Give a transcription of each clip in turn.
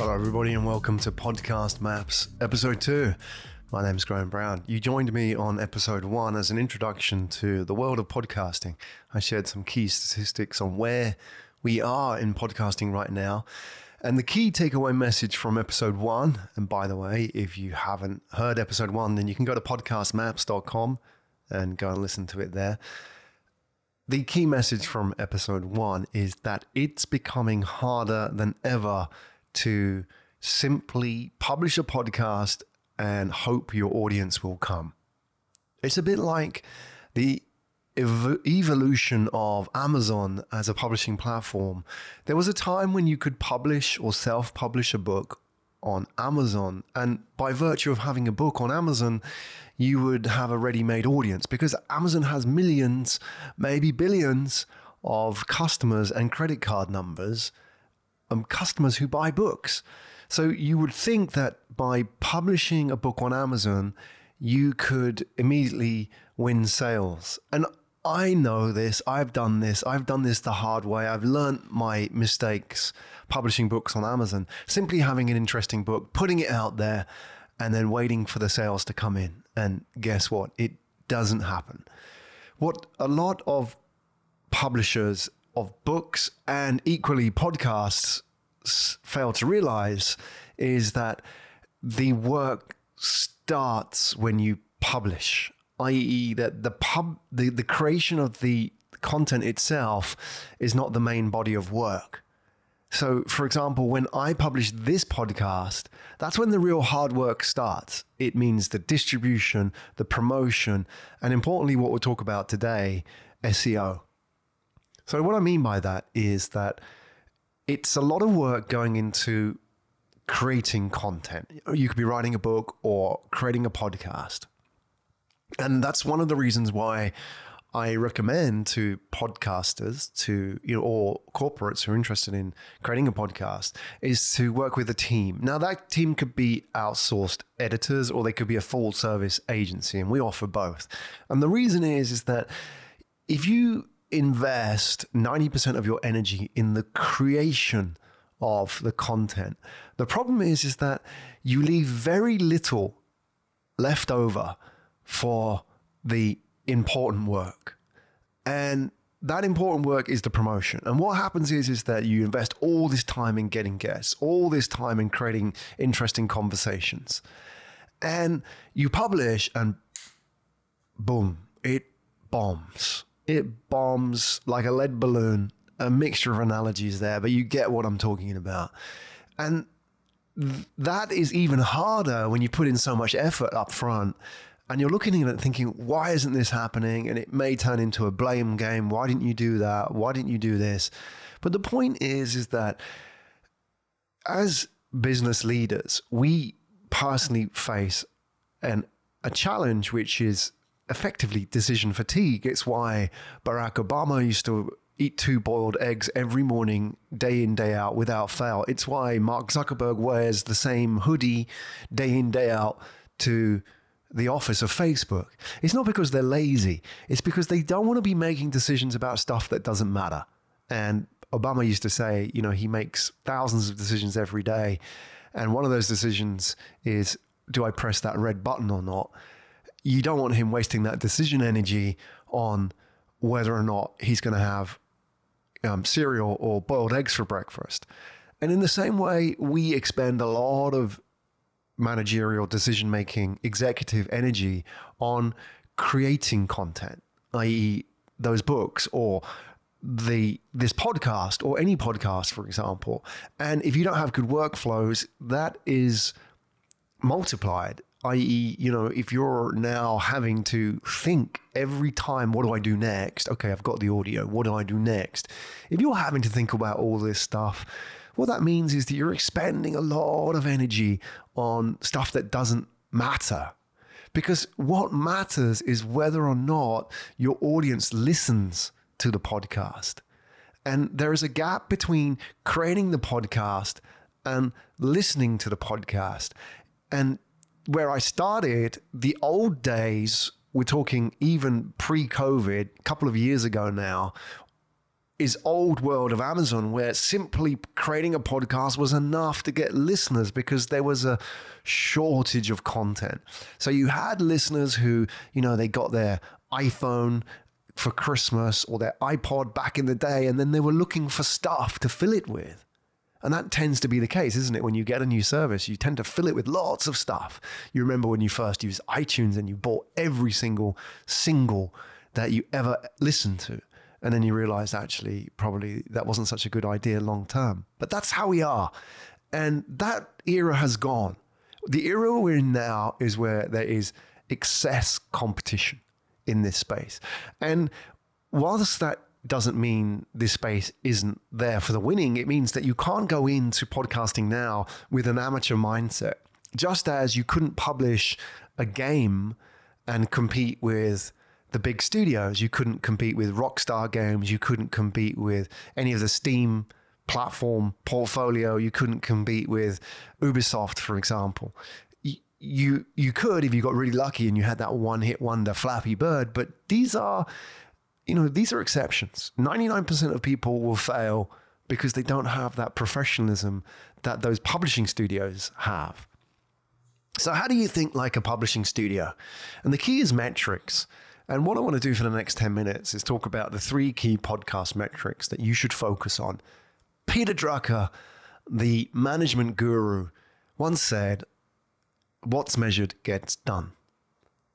Hello, everybody, and welcome to Podcast Maps, episode two. My name is Graham Brown. You joined me on episode one as an introduction to the world of podcasting. I shared some key statistics on where we are in podcasting right now. And the key takeaway message from episode one, and by the way, if you haven't heard episode one, then you can go to podcastmaps.com and go and listen to it there. The key message from episode one is that it's becoming harder than ever to simply publish a podcast and hope your audience will come. It's a bit like the ev- evolution of Amazon as a publishing platform. There was a time when you could publish or self publish a book on Amazon. And by virtue of having a book on Amazon, you would have a ready made audience because Amazon has millions, maybe billions of customers and credit card numbers, um, customers who buy books. So you would think that by publishing a book on Amazon, you could immediately win sales. And I know this. I've done this. I've done this the hard way. I've learned my mistakes publishing books on Amazon. Simply having an interesting book, putting it out there, and then waiting for the sales to come in. And guess what? It doesn't happen. What a lot of publishers of books and equally podcasts fail to realize is that the work starts when you publish i.e., that the pub the, the creation of the content itself is not the main body of work. So, for example, when I publish this podcast, that's when the real hard work starts. It means the distribution, the promotion, and importantly, what we'll talk about today SEO. So, what I mean by that is that it's a lot of work going into creating content. You could be writing a book or creating a podcast. And that's one of the reasons why I recommend to podcasters to you know or corporates who are interested in creating a podcast is to work with a team. Now that team could be outsourced editors or they could be a full service agency and we offer both. And the reason is is that if you invest 90% of your energy in the creation of the content, the problem is is that you leave very little left over for the important work. And that important work is the promotion. And what happens is, is that you invest all this time in getting guests, all this time in creating interesting conversations. And you publish and boom, it bombs. It bombs like a lead balloon, a mixture of analogies there, but you get what I'm talking about. And that is even harder when you put in so much effort up front and you're looking at it thinking, why isn't this happening? And it may turn into a blame game. Why didn't you do that? Why didn't you do this? But the point is, is that as business leaders, we personally face an, a challenge which is effectively decision fatigue. It's why Barack Obama used to eat two boiled eggs every morning, day in, day out, without fail. It's why Mark Zuckerberg wears the same hoodie day in, day out to the office of Facebook. It's not because they're lazy, it's because they don't want to be making decisions about stuff that doesn't matter. And Obama used to say, you know, he makes thousands of decisions every day. And one of those decisions is do I press that red button or not? You don't want him wasting that decision energy on whether or not he's going to have um, cereal or boiled eggs for breakfast. And in the same way, we expend a lot of managerial decision making, executive energy on creating content, i.e., those books or the this podcast or any podcast, for example. And if you don't have good workflows, that is multiplied. I.e., you know, if you're now having to think every time, what do I do next? Okay, I've got the audio. What do I do next? If you're having to think about all this stuff, what that means is that you're expending a lot of energy on stuff that doesn't matter. Because what matters is whether or not your audience listens to the podcast. And there is a gap between creating the podcast and listening to the podcast. And where I started, the old days, we're talking even pre COVID, a couple of years ago now, is old world of Amazon where simply creating a podcast was enough to get listeners because there was a shortage of content. So you had listeners who, you know, they got their iPhone for Christmas or their iPod back in the day and then they were looking for stuff to fill it with. And that tends to be the case, isn't it? When you get a new service, you tend to fill it with lots of stuff. You remember when you first used iTunes and you bought every single single that you ever listened to. And then you realize actually, probably that wasn't such a good idea long term. But that's how we are. And that era has gone. The era we're in now is where there is excess competition in this space. And whilst that doesn't mean this space isn't there for the winning, it means that you can't go into podcasting now with an amateur mindset. Just as you couldn't publish a game and compete with the big studios. You couldn't compete with Rockstar Games. You couldn't compete with any of the Steam platform portfolio. You couldn't compete with Ubisoft, for example. You you could if you got really lucky and you had that one hit wonder Flappy Bird, but these are you know these are exceptions. Ninety nine percent of people will fail because they don't have that professionalism that those publishing studios have. So how do you think like a publishing studio? And the key is metrics. And what I want to do for the next 10 minutes is talk about the three key podcast metrics that you should focus on. Peter Drucker, the management guru, once said, What's measured gets done.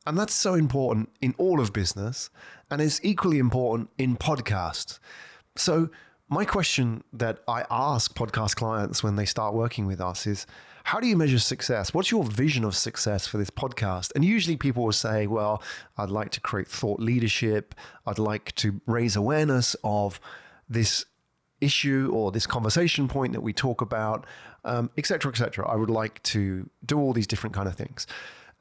And that's so important in all of business and is equally important in podcasts. So, my question that I ask podcast clients when they start working with us is how do you measure success? What's your vision of success for this podcast? And usually people will say, well, I'd like to create thought leadership. I'd like to raise awareness of this issue or this conversation point that we talk about, um, etc et. I would like to do all these different kind of things.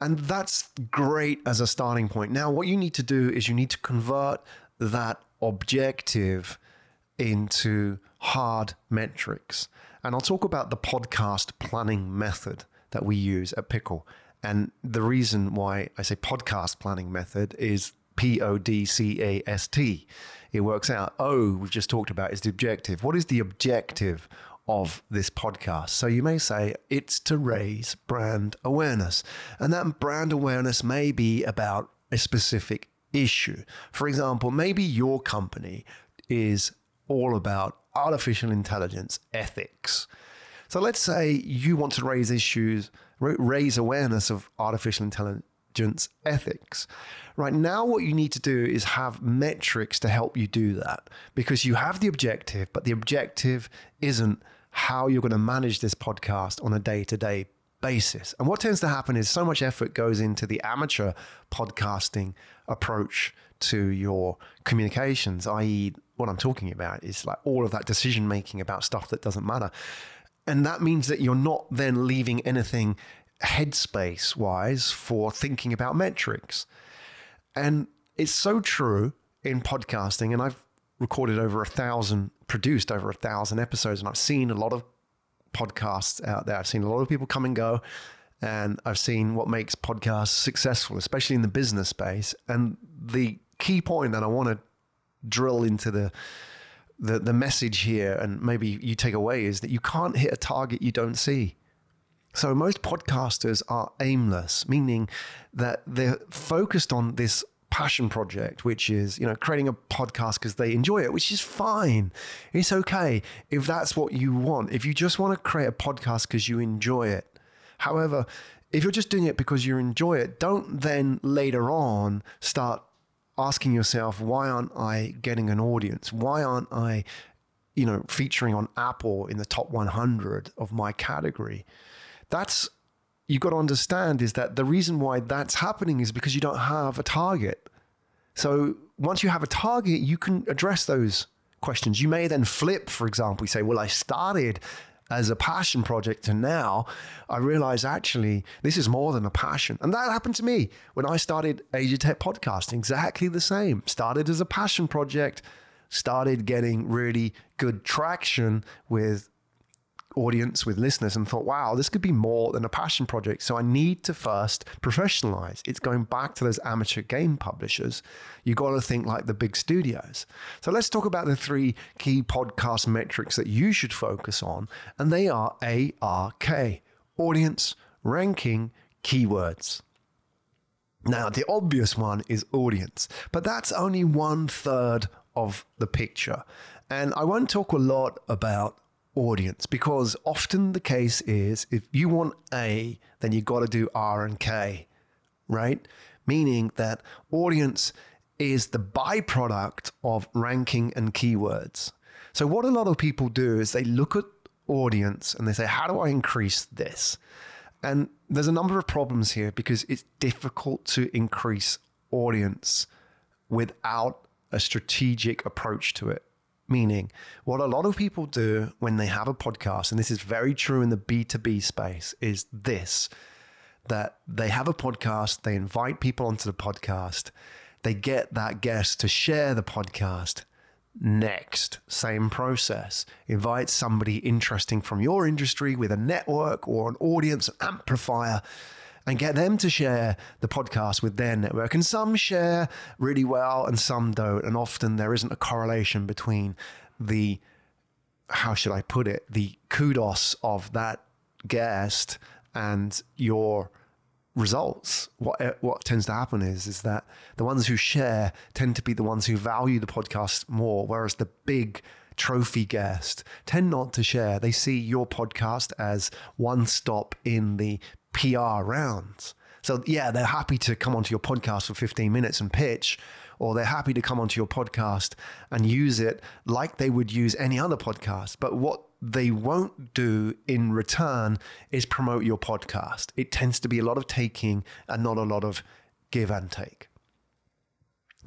And that's great as a starting point. Now, what you need to do is you need to convert that objective into hard metrics. And I'll talk about the podcast planning method that we use at Pickle. And the reason why I say podcast planning method is P O D C A S T. It works out. Oh, we've just talked about is the objective. What is the objective of this podcast? So you may say it's to raise brand awareness. And that brand awareness may be about a specific issue. For example, maybe your company is all about artificial intelligence ethics. So let's say you want to raise issues, raise awareness of artificial intelligence ethics. Right now, what you need to do is have metrics to help you do that because you have the objective, but the objective isn't how you're going to manage this podcast on a day to day basis. And what tends to happen is so much effort goes into the amateur podcasting approach to your communications, i.e., what I'm talking about is like all of that decision making about stuff that doesn't matter. And that means that you're not then leaving anything headspace wise for thinking about metrics. And it's so true in podcasting. And I've recorded over a thousand, produced over a thousand episodes, and I've seen a lot of podcasts out there. I've seen a lot of people come and go. And I've seen what makes podcasts successful, especially in the business space. And the key point that I want to drill into the the the message here and maybe you take away is that you can't hit a target you don't see. So most podcasters are aimless, meaning that they're focused on this passion project, which is, you know, creating a podcast because they enjoy it, which is fine. It's okay if that's what you want. If you just want to create a podcast because you enjoy it. However, if you're just doing it because you enjoy it, don't then later on start asking yourself, why aren't I getting an audience? Why aren't I, you know, featuring on Apple in the top 100 of my category? That's you've got to understand is that the reason why that's happening is because you don't have a target. So once you have a target, you can address those questions. You may then flip, for example, you say, well, I started as a passion project and now I realize actually this is more than a passion. And that happened to me when I started Asia Tech Podcast, exactly the same. Started as a passion project, started getting really good traction with audience, with listeners, and thought, wow, this could be more than a passion project. So I need to first professionalize. It's going back to those amateur game publishers. You got to think like the big studios. So let's talk about the three key podcast metrics that you should focus on. And they are ARK audience, ranking, keywords. Now, the obvious one is audience, but that's only one third of the picture. And I won't talk a lot about audience because often the case is if you want A, then you got to do R and K, right? Meaning that audience is the byproduct of ranking and keywords. So, what a lot of people do is they look at audience and they say, How do I increase this? And there's a number of problems here because it's difficult to increase audience without a strategic approach to it. Meaning, what a lot of people do when they have a podcast, and this is very true in the B2B space, is this that they have a podcast, they invite people onto the podcast, they get that guest to share the podcast. Next, same process. Invite somebody interesting from your industry with a network or an audience an amplifier and get them to share the podcast with their network. And some share really well and some don't. And often there isn't a correlation between the, how should I put it, the kudos of that guest and your results what eh, what tends to happen is is that the ones who share tend to be the ones who value the podcast more whereas the big trophy guest tend not to share they see your podcast as one stop in the PR rounds. So, yeah, they're happy to come onto your podcast for 15 minutes and pitch, or they're happy to come onto your podcast and use it like they would use any other podcast. But what they won't do in return is promote your podcast. It tends to be a lot of taking and not a lot of give and take.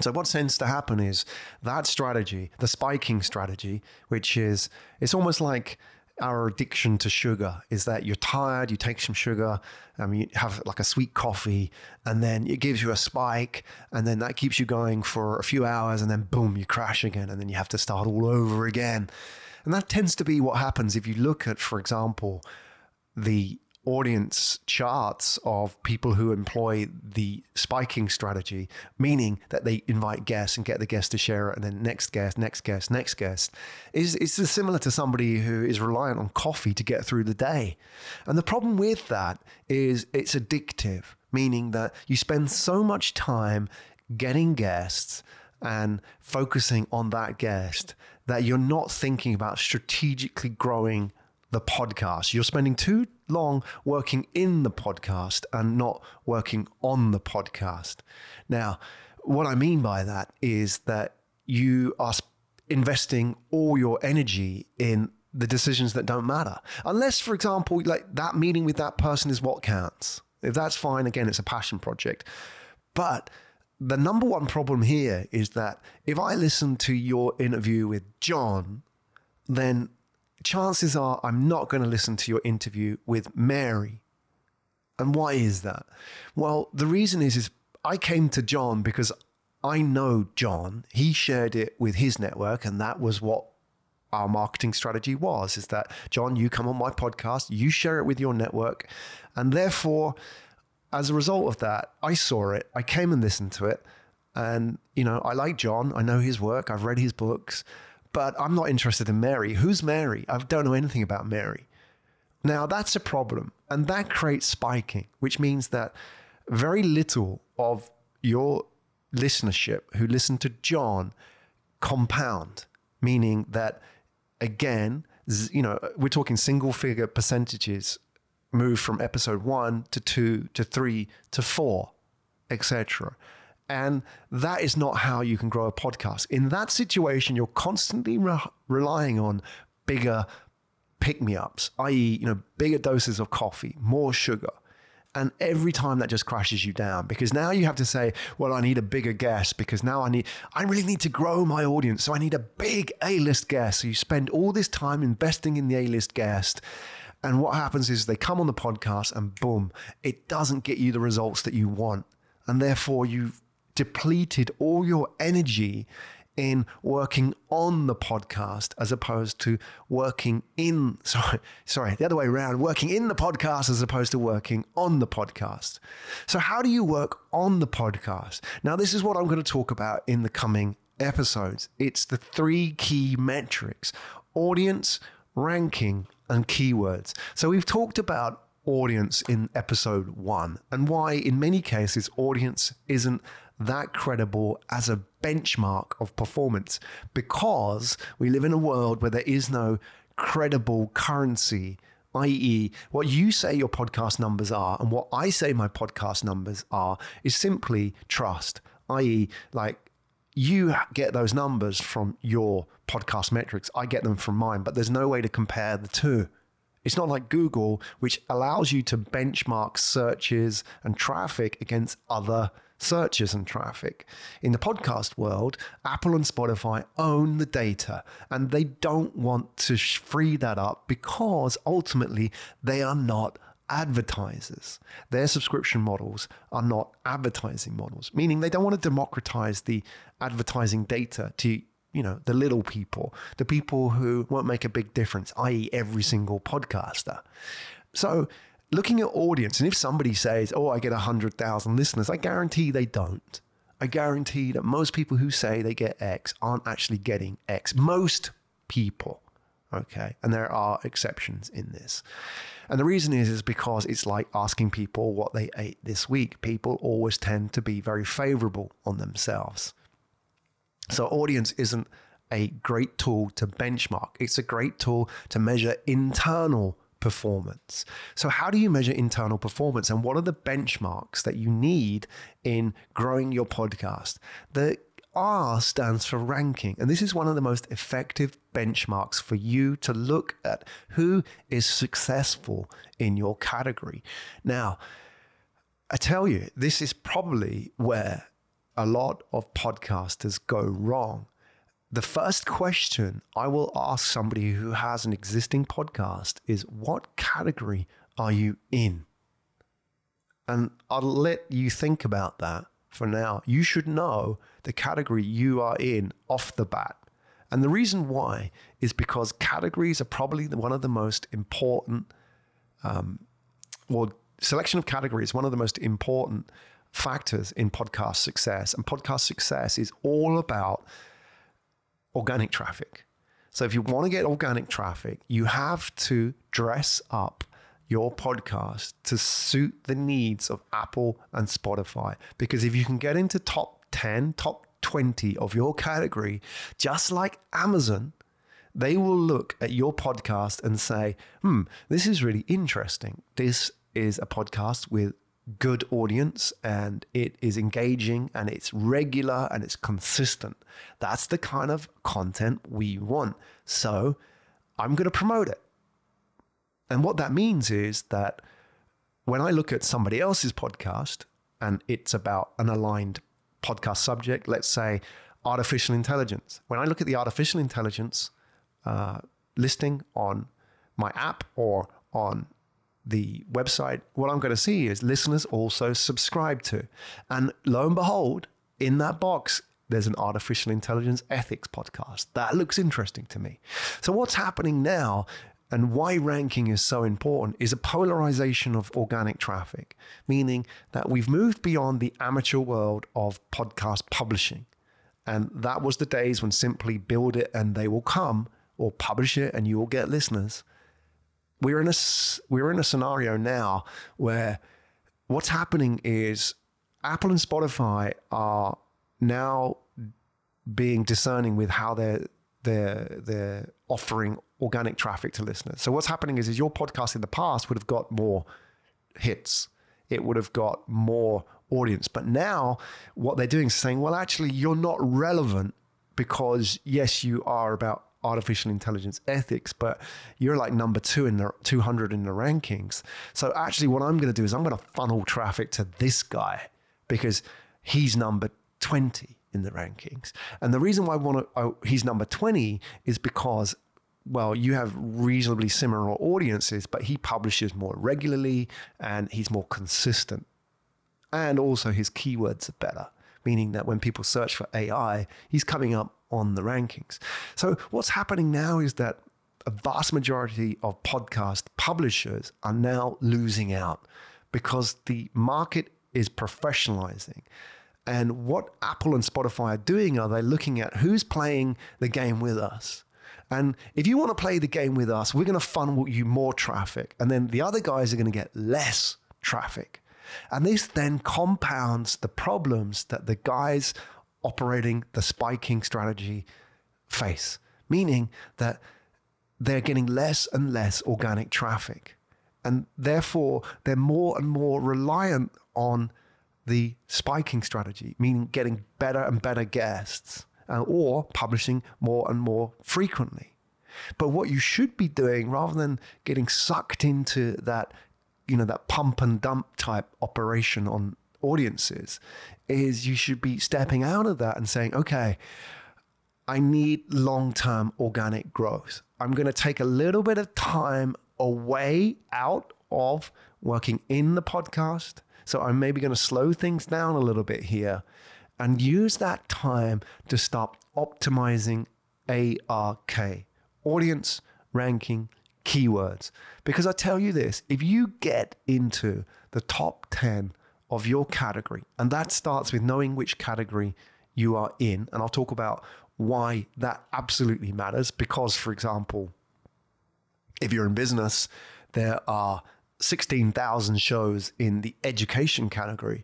So what tends to happen is that strategy, the spiking strategy, which is it's almost like our addiction to sugar is that you're tired, you take some sugar, um, you have like a sweet coffee, and then it gives you a spike, and then that keeps you going for a few hours, and then boom, you crash again, and then you have to start all over again. And that tends to be what happens if you look at, for example, the audience charts of people who employ the spiking strategy, meaning that they invite guests and get the guests to share it, and then next guest, next guest, next guest, is is similar to somebody who is reliant on coffee to get through the day. And the problem with that is it's addictive, meaning that you spend so much time getting guests and focusing on that guest that you're not thinking about strategically growing the podcast. You're spending too long working in the podcast and not working on the podcast. Now, what I mean by that is that you are investing all your energy in the decisions that don't matter. Unless, for example, like that meeting with that person is what counts. If that's fine, again, it's a passion project. But the number one problem here is that if I listen to your interview with John, then chances are I'm not going to listen to your interview with Mary. And why is that? Well, the reason is is I came to John because I know John. He shared it with his network and that was what our marketing strategy was is that John, you come on my podcast, you share it with your network, and therefore as a result of that, I saw it, I came and listened to it, and you know, I like John, I know his work, I've read his books, but I'm not interested in Mary. Who's Mary? I don't know anything about Mary. Now, that's a problem. And that creates spiking, which means that very little of your listenership who listen to John compound, meaning that, again, you know, we're talking single figure percentages move from episode one to two to three to four, etc. And that is not how you can grow a podcast. In that situation, you're constantly re- relying on bigger pick me ups, i.e., you know, bigger doses of coffee, more sugar. And every time that just crashes you down because now you have to say, well, I need a bigger guest because now I need, I really need to grow my audience. So I need a big A list guest. So you spend all this time investing in the A list guest. And what happens is they come on the podcast and boom, it doesn't get you the results that you want. And therefore you depleted all your energy in working on the podcast as opposed to working in sorry sorry the other way around working in the podcast as opposed to working on the podcast. So how do you work on the podcast? Now this is what i'm going to talk about in the coming episodes. It's the three key metrics audience ranking and keywords. So we've talked about audience in episode one and why in many cases audience isn't that credible as a benchmark of performance because we live in a world where there is no credible currency i.e., what you say your podcast numbers are and what I say my podcast numbers are is simply trust, i.e., like you get those numbers from your podcast metrics, I get them from mine, but there's no way to compare the two. It's not like Google, which allows you to benchmark searches and traffic against other searches and traffic. In the podcast world, Apple and Spotify own the data and they don't want to free that up because ultimately they are not advertisers. Their subscription models are not advertising models, meaning they don't want to democratize the advertising data to you know the little people, the people who won't make a big difference, i.e., every single podcaster. So looking at audience, and if somebody says, "Oh, I get hundred thousand listeners," I guarantee they don't. I guarantee that most people who say they get X aren't actually getting X. Most people, okay, and there are exceptions in this. And the reason is is because it's like asking people what they ate this week. People always tend to be very favorable on themselves. So audience isn't a great tool to benchmark. It's a great tool to measure internal performance. So, how do you measure internal performance and what are the benchmarks that you need in growing your podcast? The R stands for ranking, and this is one of the most effective benchmarks for you to look at who is successful in your category. Now, I tell you, this is probably where a lot of podcasters go wrong the first question I will ask somebody who has an existing podcast is what category are you in? And I'll let you think about that for now. You should know the category you are in off the bat. And the reason why is because categories are probably one of the most important, um, or selection of categories, one of the most important factors in podcast success. And podcast success is all about organic traffic. So if you want to get organic traffic, you have to dress up your podcast to suit the needs of Apple and Spotify. Because if you can get into top 10, top 20 of your category, just like Amazon, they will look at your podcast and say, hmm, this is really interesting. This is a podcast with good audience and it is engaging and it's regular and it's consistent. That's the kind of content we want. So I'm going to promote it. And what that means is that when I look at somebody else's podcast and it's about an aligned podcast subject, let's say artificial intelligence, when I look at the artificial intelligence uh, listing on my app or on the website, what I'm going to see is listeners also subscribe to. And lo and behold, in that box, there's an artificial intelligence ethics podcast. That looks interesting to me. So, what's happening now and why ranking is so important is a polarization of organic traffic, meaning that we've moved beyond the amateur world of podcast publishing. And that was the days when simply build it and they will come, or publish it and you will get listeners we're in a we're in a scenario now where what's happening is Apple and Spotify are now being discerning with how they're they're they're offering organic traffic to listeners. So what's happening is is your podcast in the past would have got more hits. It would have got more audience. But now what they're doing is saying, well, actually, you're not relevant because yes, you are about artificial intelligence ethics, but you're like number two in the 200 in the rankings. So actually, what I'm going to do is I'm going to funnel traffic to this guy because he's number 20 in the rankings. And the reason why I want to, he's number 20 is because well, you have reasonably similar audiences, but he publishes more regularly and he's more consistent. And also his keywords are better meaning that when people search for AI, he's coming up on the rankings. So what's happening now is that a vast majority of podcast publishers are now losing out because the market is professionalizing. And what Apple and Spotify are doing are they looking at who's playing the game with us. And if you want to play the game with us, we're going to funnel you more traffic. And then the other guys are going to get less traffic. And this then compounds the problems that the guys operating the spiking strategy face, meaning that they're getting less and less organic traffic. And therefore, they're more and more reliant on the spiking strategy, meaning getting better and better guests uh, or publishing more and more frequently. But what you should be doing rather than getting sucked into that, you know, that pump and dump type operation on audiences is you should be stepping out of that and saying, okay, I need long term organic growth. I'm going to take a little bit of time away out of working in the podcast. So I'm maybe going to slow things down a little bit here and use that time to start optimizing ARK, audience ranking keywords. Because I tell you this if you get into the top 10 of your category, and that starts with knowing which category you are in, and I'll talk about why that absolutely matters. Because, for example, if you're in business, there are 16,000 shows in the education category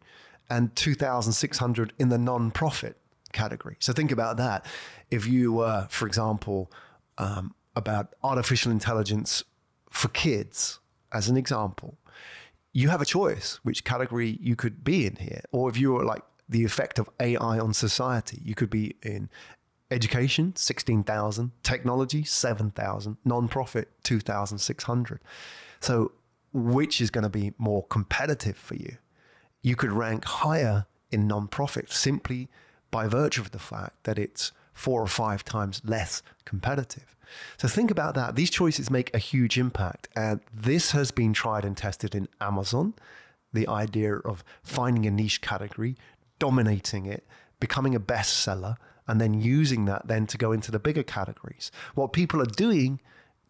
and 2,600 in the non-profit category. So think about that. If you were, for example, um, about artificial intelligence for kids, as an example, you have a choice which category you could be in here. Or if you were like the effect of AI on society, you could be in education, 16,000, technology, 7,000, non-profit, 2,600. So which is going to be more competitive for you? You could rank higher in non-profit simply by virtue of the fact that it's four or five times less competitive. So think about that. These choices make a huge impact. And this has been tried and tested in Amazon. The idea of finding a niche category, dominating it, becoming a bestseller, and then using that then to go into the bigger categories. What people are doing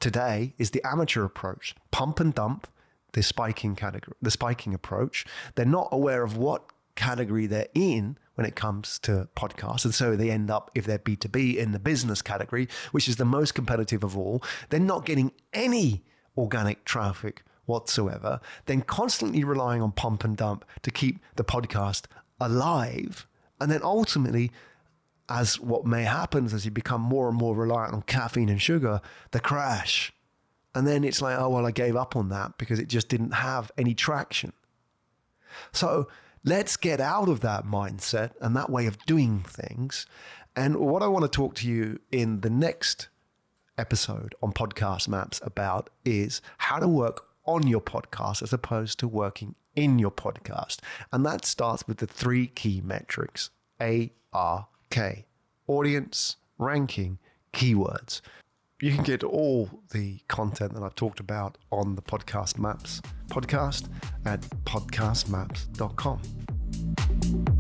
today is the amateur approach pump and dump the spiking category the spiking approach they're not aware of what category they're in when it comes to podcasts. And so they end up, if they're B2B, in the business category, which is the most competitive of all. They're not getting any organic traffic whatsoever, then constantly relying on pump and dump to keep the podcast alive. And then ultimately, as what may happen as you become more and more reliant on caffeine and sugar, the crash. And then it's like, oh, well, I gave up on that because it just didn't have any traction. So Let's get out of that mindset and that way of doing things. And what I want to talk to you in the next episode on Podcast Maps about is how to work on your podcast as opposed to working in your podcast. And that starts with the three key metrics ARK audience, ranking, keywords. You can get all the content that I've talked about on the Podcast Maps podcast at podcastmaps.com.